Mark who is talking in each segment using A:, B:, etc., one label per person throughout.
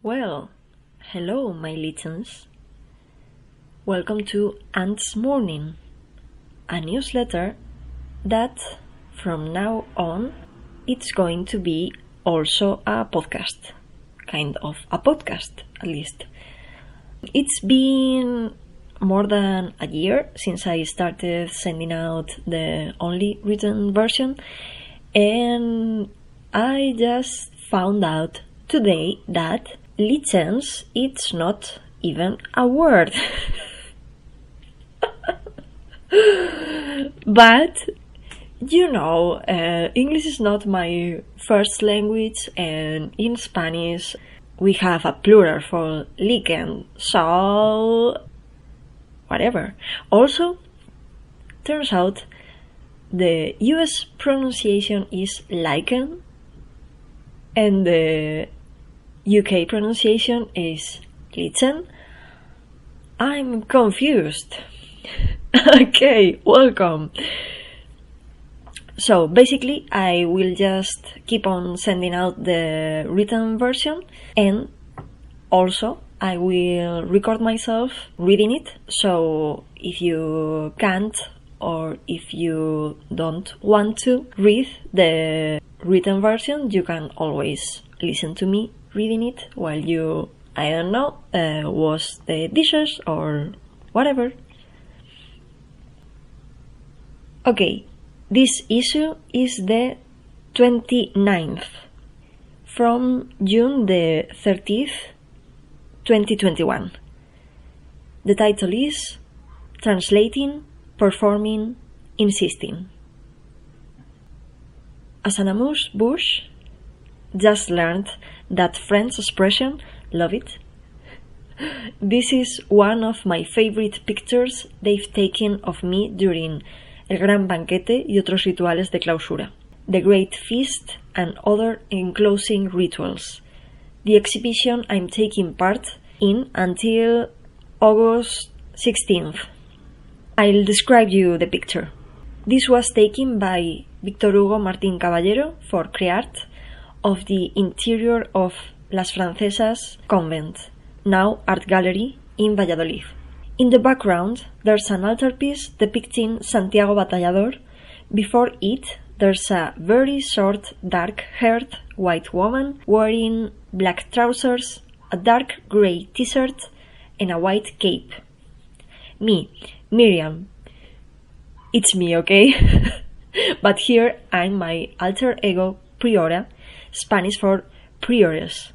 A: Well, hello, my littens. Welcome to Ants Mourning, a newsletter that from now on it's going to be also a podcast. Kind of a podcast, at least. It's been more than a year since I started sending out the only written version, and I just found out today that license it's not even a word. but you know, uh, English is not my first language, and in Spanish we have a plural for lichen, so whatever. Also, turns out the US pronunciation is lichen, and the UK pronunciation is lichen. I'm confused. okay, welcome. So basically, I will just keep on sending out the written version and also I will record myself reading it. So if you can't or if you don't want to read the written version, you can always listen to me reading it while you, I don't know, uh, wash the dishes or whatever. Okay, this issue is the 29th from June the 30th, 2021. The title is Translating, Performing, Insisting. As an bush, just learned that French expression, love it. This is one of my favorite pictures they've taken of me during El Gran Banquete y otros rituales de clausura, The Great Feast and other enclosing rituals. The exhibition I'm taking part in until August 16th. I'll describe you the picture. This was taken by Victor Hugo Martín Caballero for Creart of the interior of Las Francesas Convent, now Art Gallery in Valladolid. In the background, there's an altarpiece depicting Santiago Batallador. Before it, there's a very short, dark haired white woman wearing black trousers, a dark grey t shirt, and a white cape. Me, Miriam. It's me, okay? but here I'm my alter ego, Priora, Spanish for priores.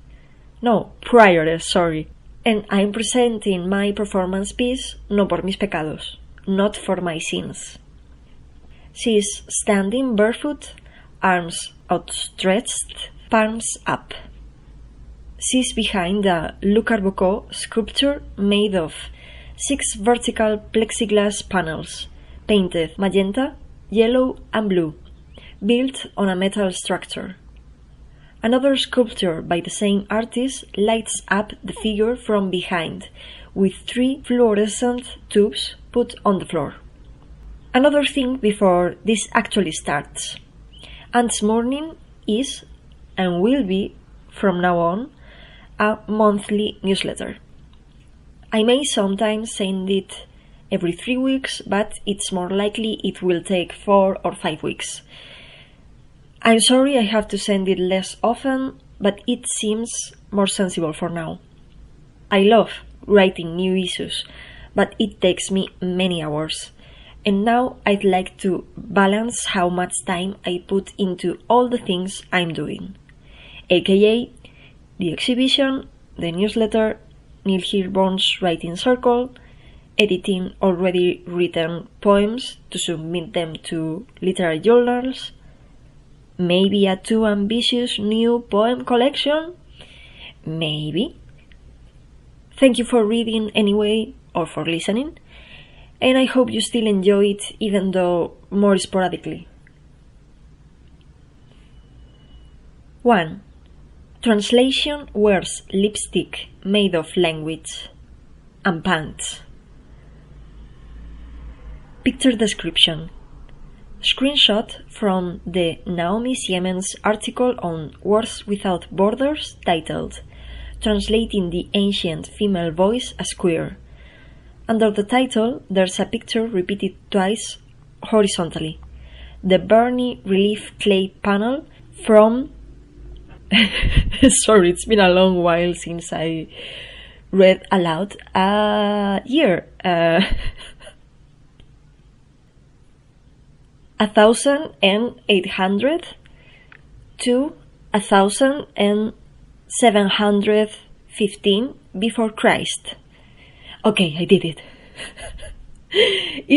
A: No, priores, sorry and I'm presenting my performance piece no por mis pecados, not for my sins. She is standing barefoot, arms outstretched, palms up. She's behind a Corbusier sculpture made of six vertical plexiglass panels, painted magenta, yellow, and blue, built on a metal structure. Another sculpture by the same artist lights up the figure from behind, with three fluorescent tubes put on the floor. Another thing before this actually starts. Ants Mourning is and will be, from now on, a monthly newsletter. I may sometimes send it every three weeks, but it's more likely it will take four or five weeks. I'm sorry I have to send it less often, but it seems more sensible for now. I love writing new issues, but it takes me many hours. And now I'd like to balance how much time I put into all the things I'm doing, aka the exhibition, the newsletter, Neil Hilborn's writing circle, editing already written poems to submit them to literary journals, Maybe a too ambitious new poem collection? Maybe. Thank you for reading anyway, or for listening, and I hope you still enjoy it even though more sporadically. 1. Translation wears lipstick made of language and pants. Picture description Screenshot from the Naomi Siemens article on Words Without Borders titled translating the ancient female voice as queer. Under the title, there's a picture repeated twice horizontally. The Burney Relief Clay panel from. Sorry, it's been a long while since I read aloud a year. Uh, a thousand and eight hundred to a thousand and seven hundred fifteen before Christ. Okay, I did it.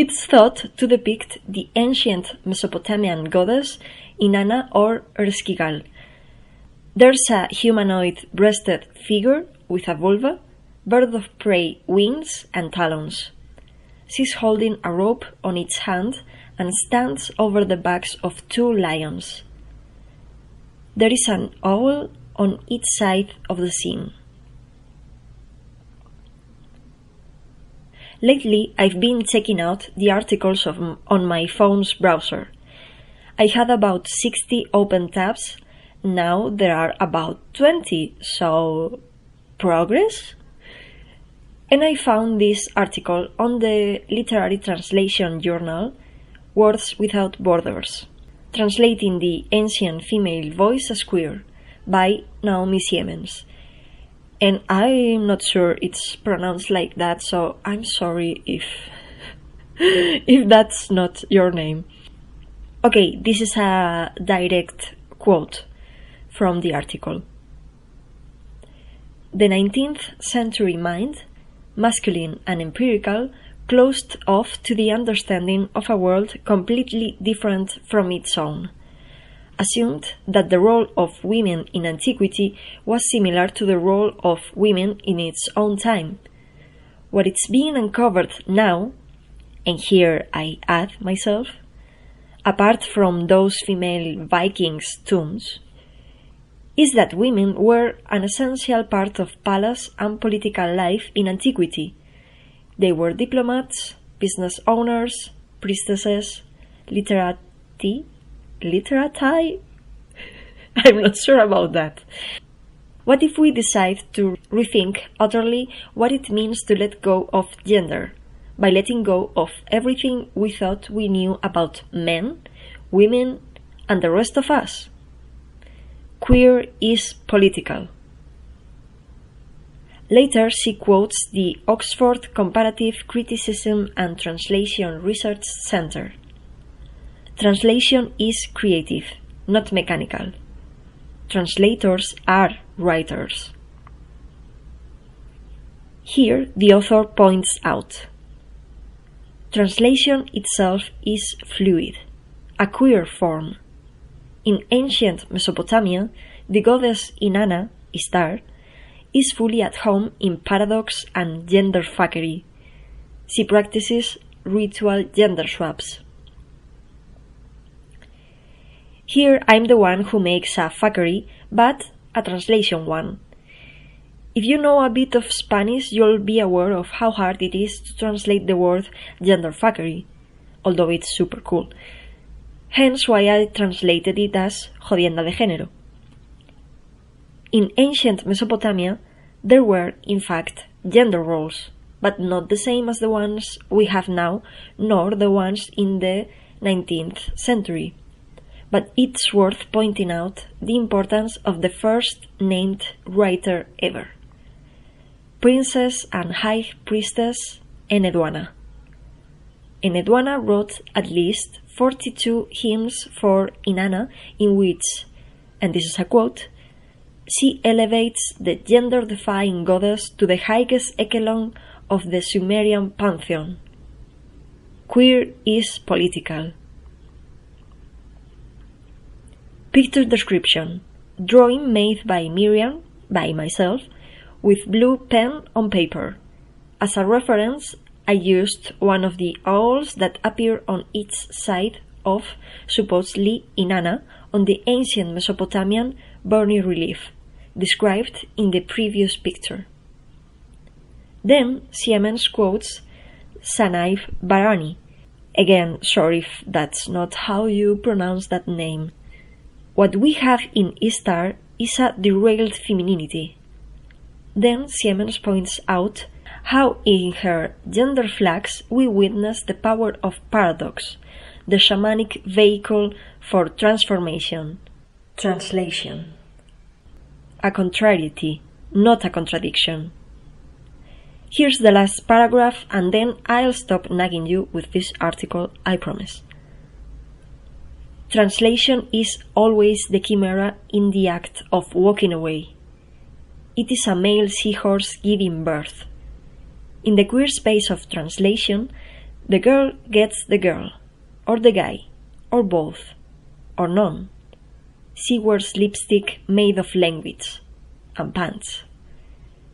A: it's thought to depict the ancient Mesopotamian goddess Inanna or Ereshkigal. There's a humanoid breasted figure with a vulva, bird of prey wings, and talons. She's holding a rope on its hand and stands over the backs of two lions. There is an owl on each side of the scene. Lately, I've been checking out the articles of, on my phone's browser. I had about 60 open tabs. Now there are about 20, so progress? And I found this article on the literary translation journal Words Without Borders, translating the ancient female voice as queer by Naomi Siemens and I'm not sure it's pronounced like that, so I'm sorry if if that's not your name. Okay, this is a direct quote from the article. The 19th century mind, masculine and empirical, closed off to the understanding of a world completely different from its own assumed that the role of women in antiquity was similar to the role of women in its own time. What is being uncovered now, and here I add myself, apart from those female Vikings' tombs, is that women were an essential part of palace and political life in antiquity. They were diplomats, business owners, priestesses, literati, literati? I'm not sure about that. What if we decide to rethink utterly what it means to let go of gender by letting go of everything we thought we knew about men, women, and the rest of us? Queer is political. Later, she quotes the Oxford Comparative Criticism and Translation Research Center. Translation is creative, not mechanical. Translators are writers. Here, the author points out Translation itself is fluid, a queer form. In ancient Mesopotamia, the goddess Inanna, Istar, is fully at home in paradox and gender fuckery. She practices ritual gender swaps. Here I'm the one who makes a fuckery, but a translation one. If you know a bit of Spanish, you'll be aware of how hard it is to translate the word gender fuckery, although it's super cool. Hence why I translated it as jodienda de género. In ancient Mesopotamia, there were, in fact, gender roles, but not the same as the ones we have now, nor the ones in the 19th century but it's worth pointing out the importance of the first named writer ever Princess and High Priestess Enheduanna. Enheduanna wrote at least 42 hymns for Inanna in which, and this is a quote, she elevates the gender defying goddess to the highest echelon of the Sumerian pantheon. Queer is political. Picture description Drawing made by Miriam, by myself, with blue pen on paper. As a reference, I used one of the owls that appear on each side of, supposedly Inanna, on the ancient Mesopotamian Burney relief, described in the previous picture. Then Siemens quotes Sanaif Barani. Again, sorry if that's not how you pronounce that name. What we have in Istar is a derailed femininity. Then Siemens points out how in her gender flags we witness the power of paradox, the shamanic vehicle for transformation, translation. A contrariety, not a contradiction. Here's the last paragraph, and then I'll stop nagging you with this article, I promise. Translation is always the chimera in the act of walking away. It is a male seahorse giving birth. In the queer space of translation, the girl gets the girl, or the guy, or both, or none. She wears lipstick made of language and pants.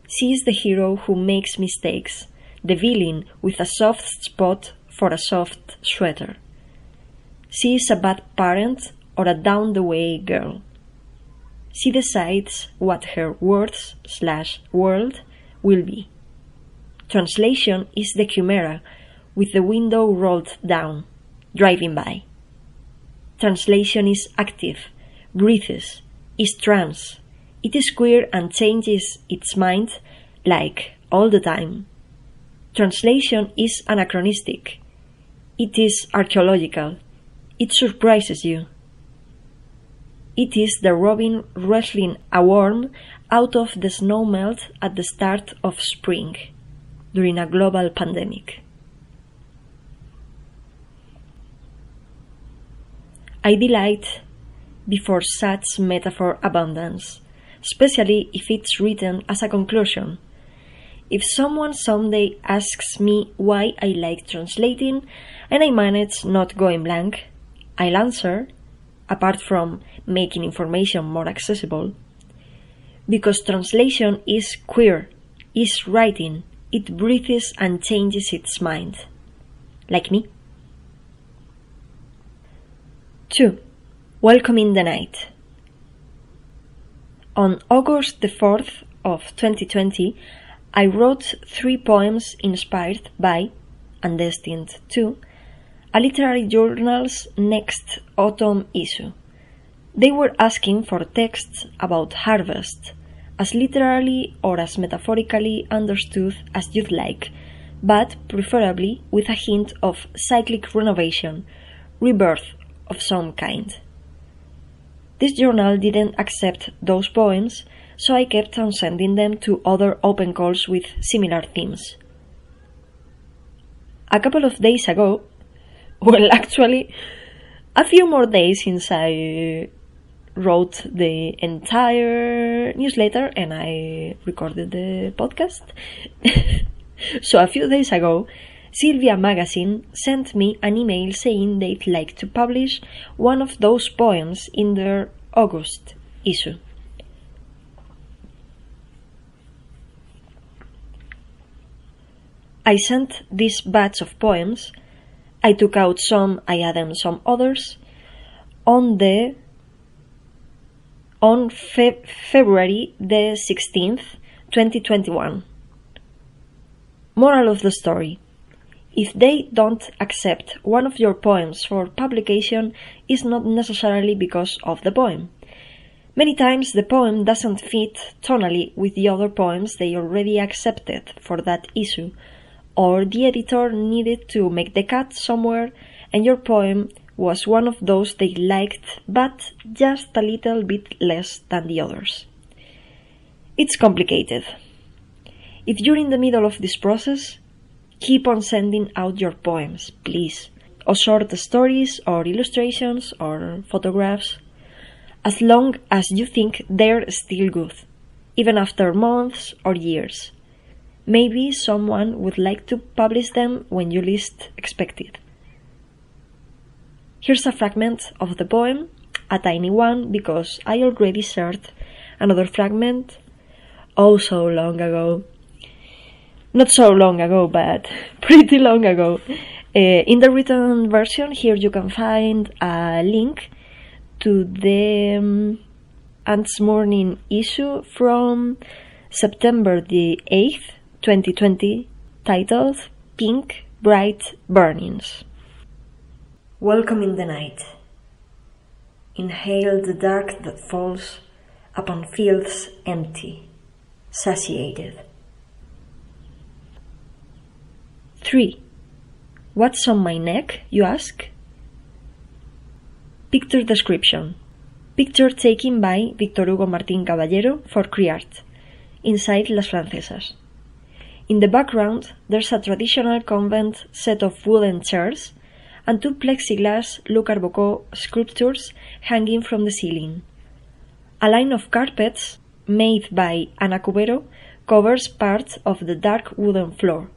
A: She is the hero who makes mistakes, the villain with a soft spot for a soft sweater. She is a bad parent or a down the way girl. She decides what her words slash world will be. Translation is the chimera with the window rolled down, driving by. Translation is active, breathes, is trans, it is queer and changes its mind like all the time. Translation is anachronistic. It is archaeological. It surprises you. It is the robin wrestling a worm out of the snow melt at the start of spring during a global pandemic. I delight before such metaphor abundance especially if it's written as a conclusion. If someone someday asks me why I like translating and I manage not going blank, I'll answer, apart from making information more accessible, because translation is queer, is writing, it breathes and changes its mind. Like me. 2. Welcoming the night. On August the 4th of 2020, I wrote three poems inspired by, and destined to, a literary journal's next autumn issue. They were asking for texts about harvest, as literally or as metaphorically understood as you'd like, but preferably with a hint of cyclic renovation, rebirth of some kind. This journal didn't accept those poems, so I kept on sending them to other open calls with similar themes. A couple of days ago, well, actually, a few more days since I wrote the entire newsletter and I recorded the podcast. so a few days ago, Sylvia Magazine sent me an email saying they'd like to publish one of those poems in their August issue. I sent this batch of poems. I took out some, I added some others on the on Fe February the 16th, 2021. Moral of the story if they don't accept one of your poems for publication, is not necessarily because of the poem. Many times the poem doesn't fit tonally with the other poems they already accepted for that issue, or the editor needed to make the cut somewhere and your poem was one of those they liked but just a little bit less than the others. It's complicated. If you're in the middle of this process, keep on sending out your poems, please, or short stories, or illustrations, or photographs, as long as you think they're still good, even after months or years. Maybe someone would like to publish them when you least expect it. Here's a fragment of the poem, a tiny one because I already shared another fragment oh so long ago not so long ago, but pretty long ago. Uh, in the written version, here you can find a link to the um, Ants Mourning issue from September the 8th, 2020, titled Pink Bright Burnings. Welcome in the night. Inhale the dark that falls upon fields empty satiated. 3. What's on my neck, you ask? Picture description. Picture taken by Victor Hugo Martín Caballero for Creart, inside Las Francesas. In the background, there's a traditional convent set of wooden chairs and two plexiglass Le Carbocaux sculptures hanging from the ceiling. A line of carpets, made by Ana Cubero, covers part of the dark wooden floor,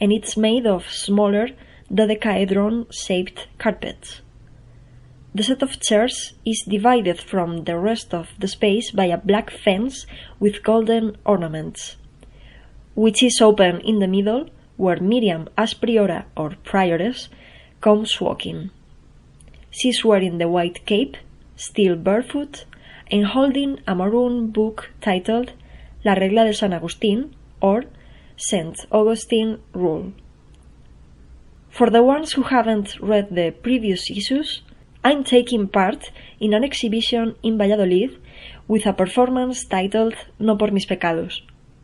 A: and it's made of smaller dodecahedron-shaped carpets. The set of chairs is divided from the rest of the space by a black fence with golden ornaments, which is open in the middle where Miriam as priora or prioress comes walking. She's wearing the white cape, still barefoot, and holding a maroon book titled La Regla de San Agustín or St. Augustine Rule. For the ones who haven't read the previous issues, I'm taking part in an exhibition in Valladolid with a performance titled No por mis pecados,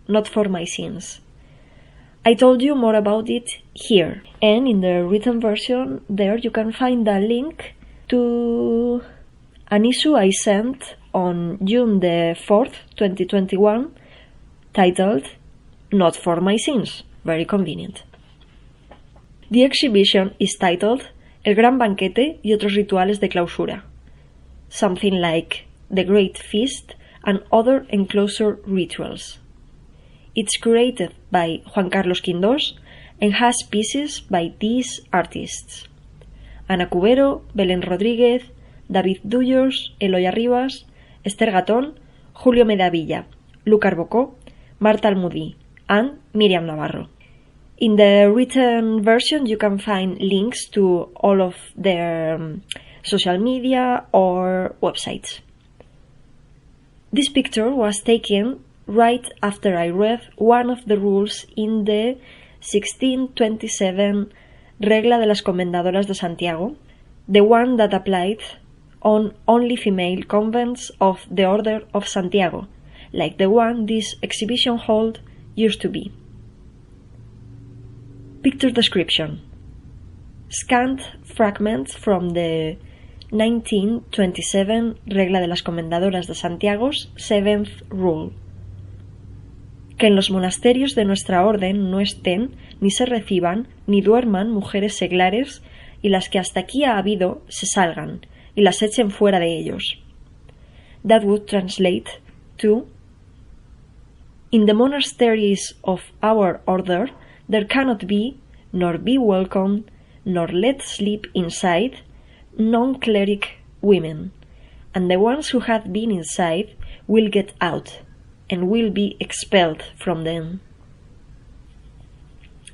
A: not for my sins. I told you more about it here. And in the written version, there you can find a link to an issue I sent on June the 4th, 2021, titled Not for My Sins. Very convenient. The exhibition is titled El Gran Banquete y otros rituales de clausura. Something like The Great Feast and other enclosure rituals. It's created by Juan Carlos Quindós and has pieces by these artists. Ana Cubero, Belén Rodríguez, David Dullos, Eloy Arribas, Esther Gatón, Julio Medavilla, Lucar Bocó, Marta Almudí, and Miriam Navarro. In the written version, you can find links to all of their um, social media or websites. This picture was taken right after I read one of the rules in the 1627 Regla de las Comendadoras de Santiago, the one that applied on only female convents of the Order of Santiago, like the one this exhibition hall used to be. Picture description Scant fragments from the 1927 Regla de las Comendadoras de Santiago's seventh rule que en los monasterios de nuestra orden no estén, ni se reciban, ni duerman mujeres seglares, y las que hasta aquí ha habido se salgan, y las echen fuera de ellos. That would translate to In the monasteries of our order there cannot be, nor be welcome, nor let sleep inside, non cleric women, and the ones who have been inside will get out and will be expelled from them.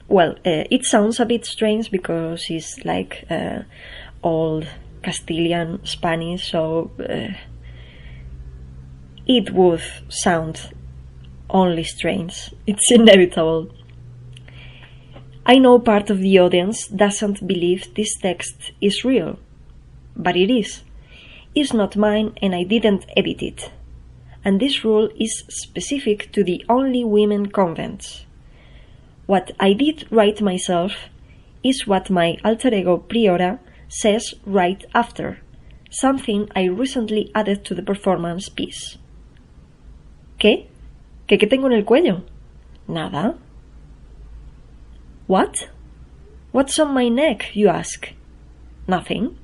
A: Well, uh, it sounds a bit strange because it's like uh, old Castilian Spanish, so uh, it would sound only strange. It's inevitable. I know part of the audience doesn't believe this text is real, but it is. It's not mine and I didn't edit it and this rule is specific to the only women convents. What I did write myself is what my alter ego Priora says right after, something I recently added to the performance piece. ¿Qué? ¿Qué, qué tengo en el cuello? Nada. What? What's on my neck, you ask? Nothing.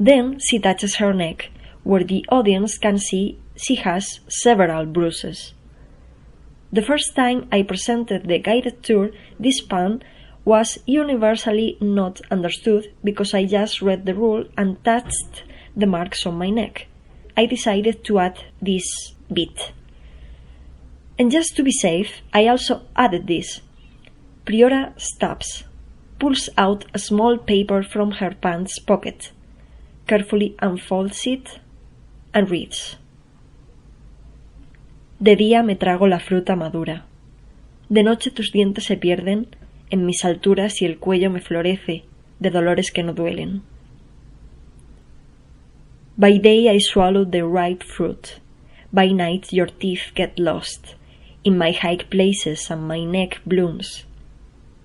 A: Then she touches her neck where the audience can see she has several bruises. The first time I presented the guided tour, this pun was universally not understood because I just read the rule and touched the marks on my neck. I decided to add this bit. And just to be safe, I also added this. Priora stops, pulls out a small paper from her pants pocket, carefully unfolds it, and reads. De día me trago la fruta madura. De noche tus dientes se pierden en mis alturas y el cuello me florece de dolores que no duelen. By day I swallow the ripe fruit. By night your teeth get lost in my high places and my neck blooms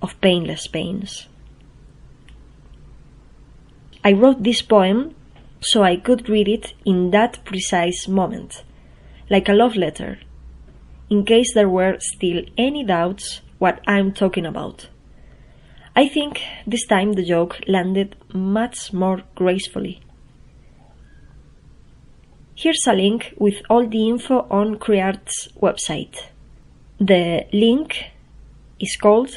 A: of painless pains. I wrote this poem so I could read it in that precise moment, like a love letter, in case there were still any doubts what I'm talking about. I think this time the joke landed much more gracefully. Here's a link with all the info on Creart's website. The link is called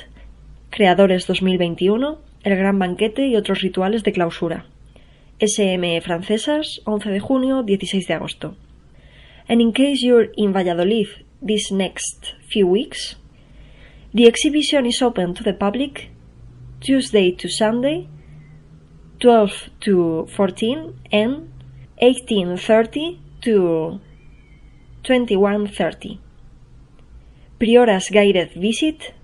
A: Creadores 2021, El Gran Banquete y otros rituales de clausura. SM Francesas, 11 de junio, 16 de agosto. And in case you're in Valladolid these next few weeks, the exhibition is open to the public Tuesday to Sunday, 12 to 14 and 18.30 to 21.30. Priora's guided visit,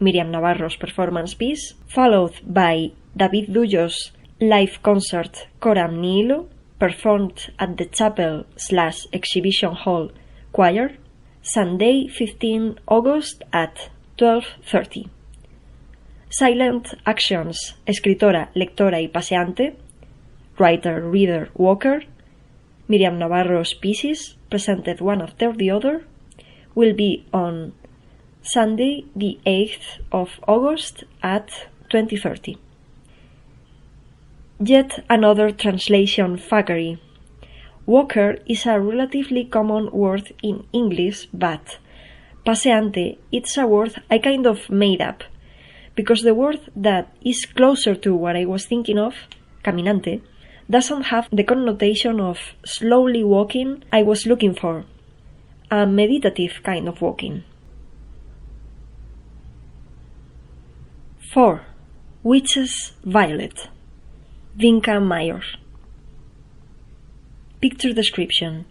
A: Miriam Navarro's performance piece, followed by David Dullo's live concert Coram Nilo, performed at the chapel slash exhibition hall choir, Sunday 15 August at 12.30. Silent Actions, escritora, lectora y paseante, writer, reader, walker, Miriam Navarro's pieces, presented one after the other, will be on Sunday, the 8th of August at 2030. Yet another translation fuckery. Walker is a relatively common word in English, but paseante it's a word I kind of made up because the word that is closer to what I was thinking of, caminante, doesn't have the connotation of slowly walking I was looking for, a meditative kind of walking. 4. Witch's Violet Vinca Mayor Picture description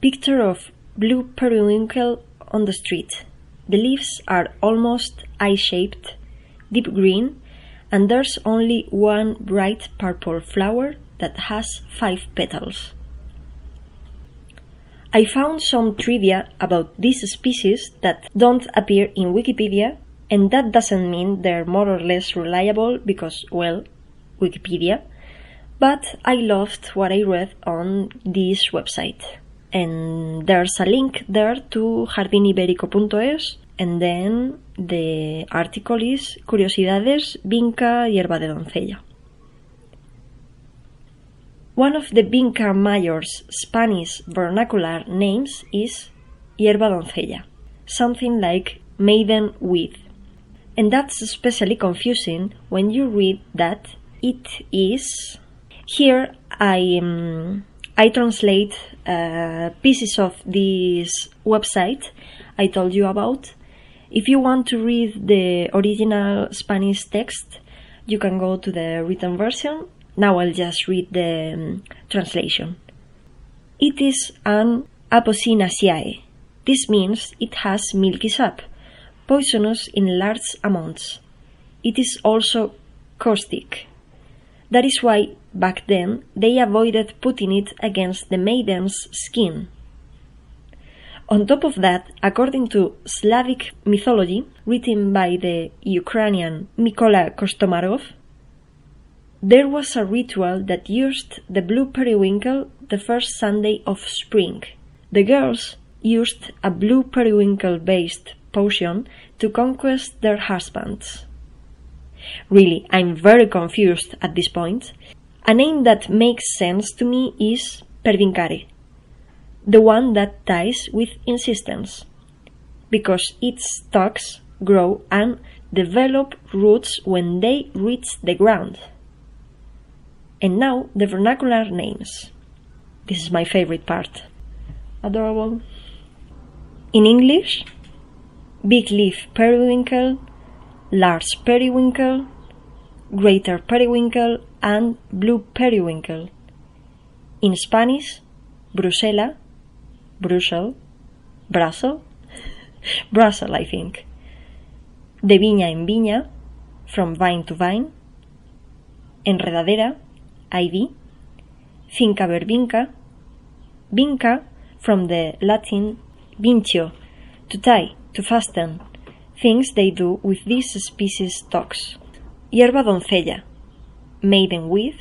A: Picture of blue periwinkle on the street. The leaves are almost eye shaped deep green, and there's only one bright purple flower that has five petals. I found some trivia about this species that don't appear in Wikipedia, and that doesn't mean they're more or less reliable because, well, Wikipedia, but I loved what I read on this website. And there's a link there to jardiniberico.es and then the article is Curiosidades Vinca Hierba de Doncella. One of the Vinca Mayor's Spanish vernacular names is Hierba Doncella, something like maiden with. And that's especially confusing when you read that it is. Here I, um, I translate uh, pieces of this website I told you about if you want to read the original Spanish text, you can go to the written version. Now I'll just read the um, translation. It is an Apocynaceae. This means it has milky sap, poisonous in large amounts. It is also caustic. That is why, back then, they avoided putting it against the maiden's skin on top of that, according to Slavic mythology, written by the Ukrainian Mykola Kostomarov, there was a ritual that used the blue periwinkle the first Sunday of spring. The girls used a blue periwinkle based potion to conquest their husbands. Really, I'm very confused at this point. A name that makes sense to me is Pervincare, the one that ties with insistence, because its stalks grow and develop roots when they reach the ground. And now the vernacular names. This is my favorite part. Adorable. In English, big leaf periwinkle, large periwinkle, greater periwinkle, and blue periwinkle. In Spanish, Brucella, Brussels, Brussels, Brussels, I think. De viña en viña, from vine to vine. Enredadera, ivy. Finca ver vinca. From the Latin vinceo, to tie, to fasten, things they do with this species dogs. Hierba doncella, maiden with,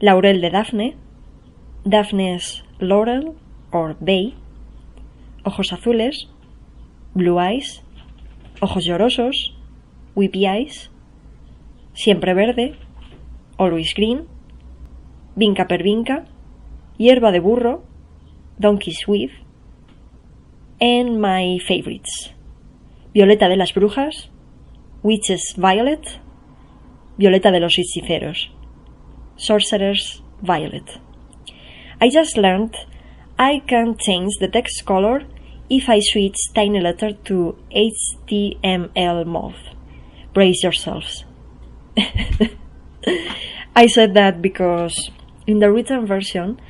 A: laurel de Daphne, Daphne's laurel or bay, ojos azules, blue eyes, ojos llorosos, weepy eyes, siempre verde, always green, vinca per vinca, hierba de burro, donkey's with, and my favorites, violeta de las brujas, witch's violet, violeta de los hechiceros, sorcerer's violet. I just learned I can change the text color if I switch tiny letter to HTML mode. Brace yourselves. I said that because in the written version,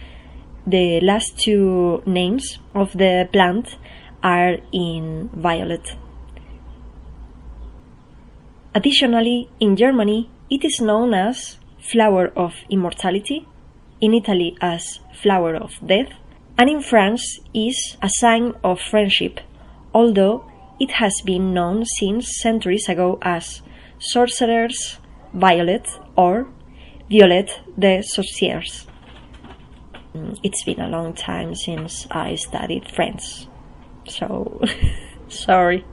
A: the last two names of the plant are in violet. Additionally, in Germany, it is known as flower of immortality, in Italy as flower of death, and in France is a sign of friendship, although it has been known since centuries ago as sorcerer's violet or violet de sorcières. Mm, it's been a long time since I studied French, so sorry.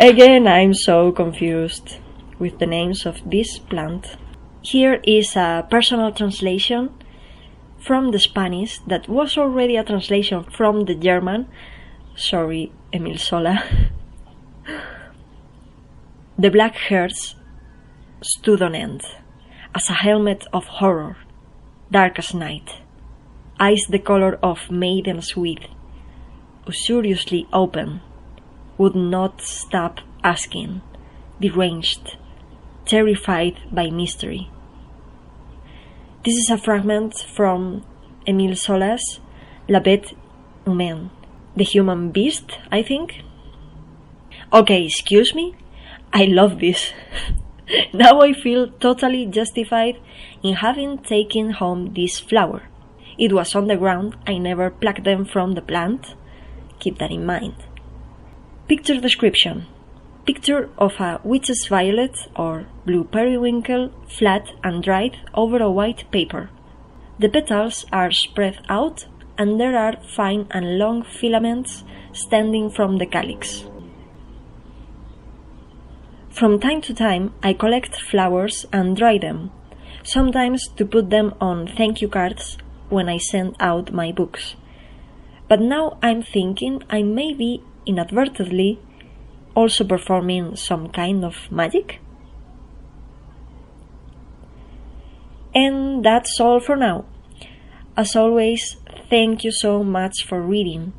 A: Again, I'm so confused with the names of this plant. Here is a personal translation from the Spanish that was already a translation from the German. Sorry, Emile Zola. the black hairs stood on end, as a helmet of horror, dark as night, eyes the color of maiden's wheat, usuriously open, would not stop asking, deranged, terrified by mystery. This is a fragment from Emile Zola's La Bête Humaine, The Human Beast, I think. Okay, excuse me? I love this. now I feel totally justified in having taken home this flower. It was on the ground, I never plucked them from the plant. Keep that in mind. Picture description Picture of a witch's violet or blue periwinkle flat and dried over a white paper. The petals are spread out and there are fine and long filaments standing from the calyx. From time to time, I collect flowers and dry them, sometimes to put them on thank you cards when I send out my books. But now I'm thinking I may be inadvertently also performing some kind of magic? And that's all for now. As always, thank you so much for reading.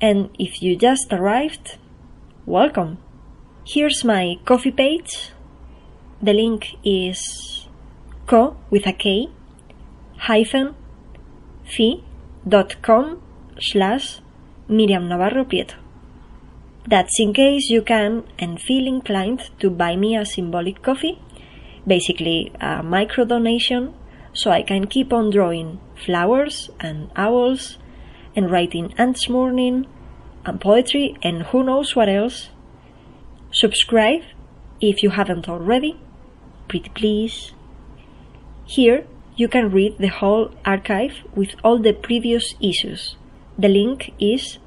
A: And if you just arrived, welcome. Here's my Ko-fi page. The link is co with a k hyphen fi dot com slash Miriam Navarro Prieto. That's in case you can and feel inclined to buy me a symbolic coffee, basically a micro donation, so I can keep on drawing flowers and owls and writing ants mourning and poetry and who knows what else. Subscribe if you haven't already, pretty please. Here you can read the whole archive with all the previous issues. The link is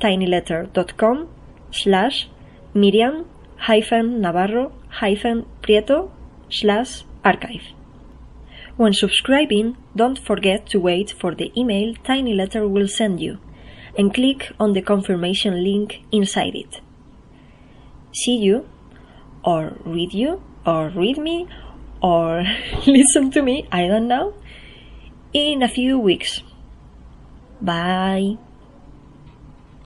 A: tinyletter.com slash Miriam hyphen Navarro hyphen Prieto slash archive. When subscribing, don't forget to wait for the email Tiny Letter will send you and click on the confirmation link inside it. See you, or read you, or read me, or listen to me, I don't know, in a few weeks. Bye.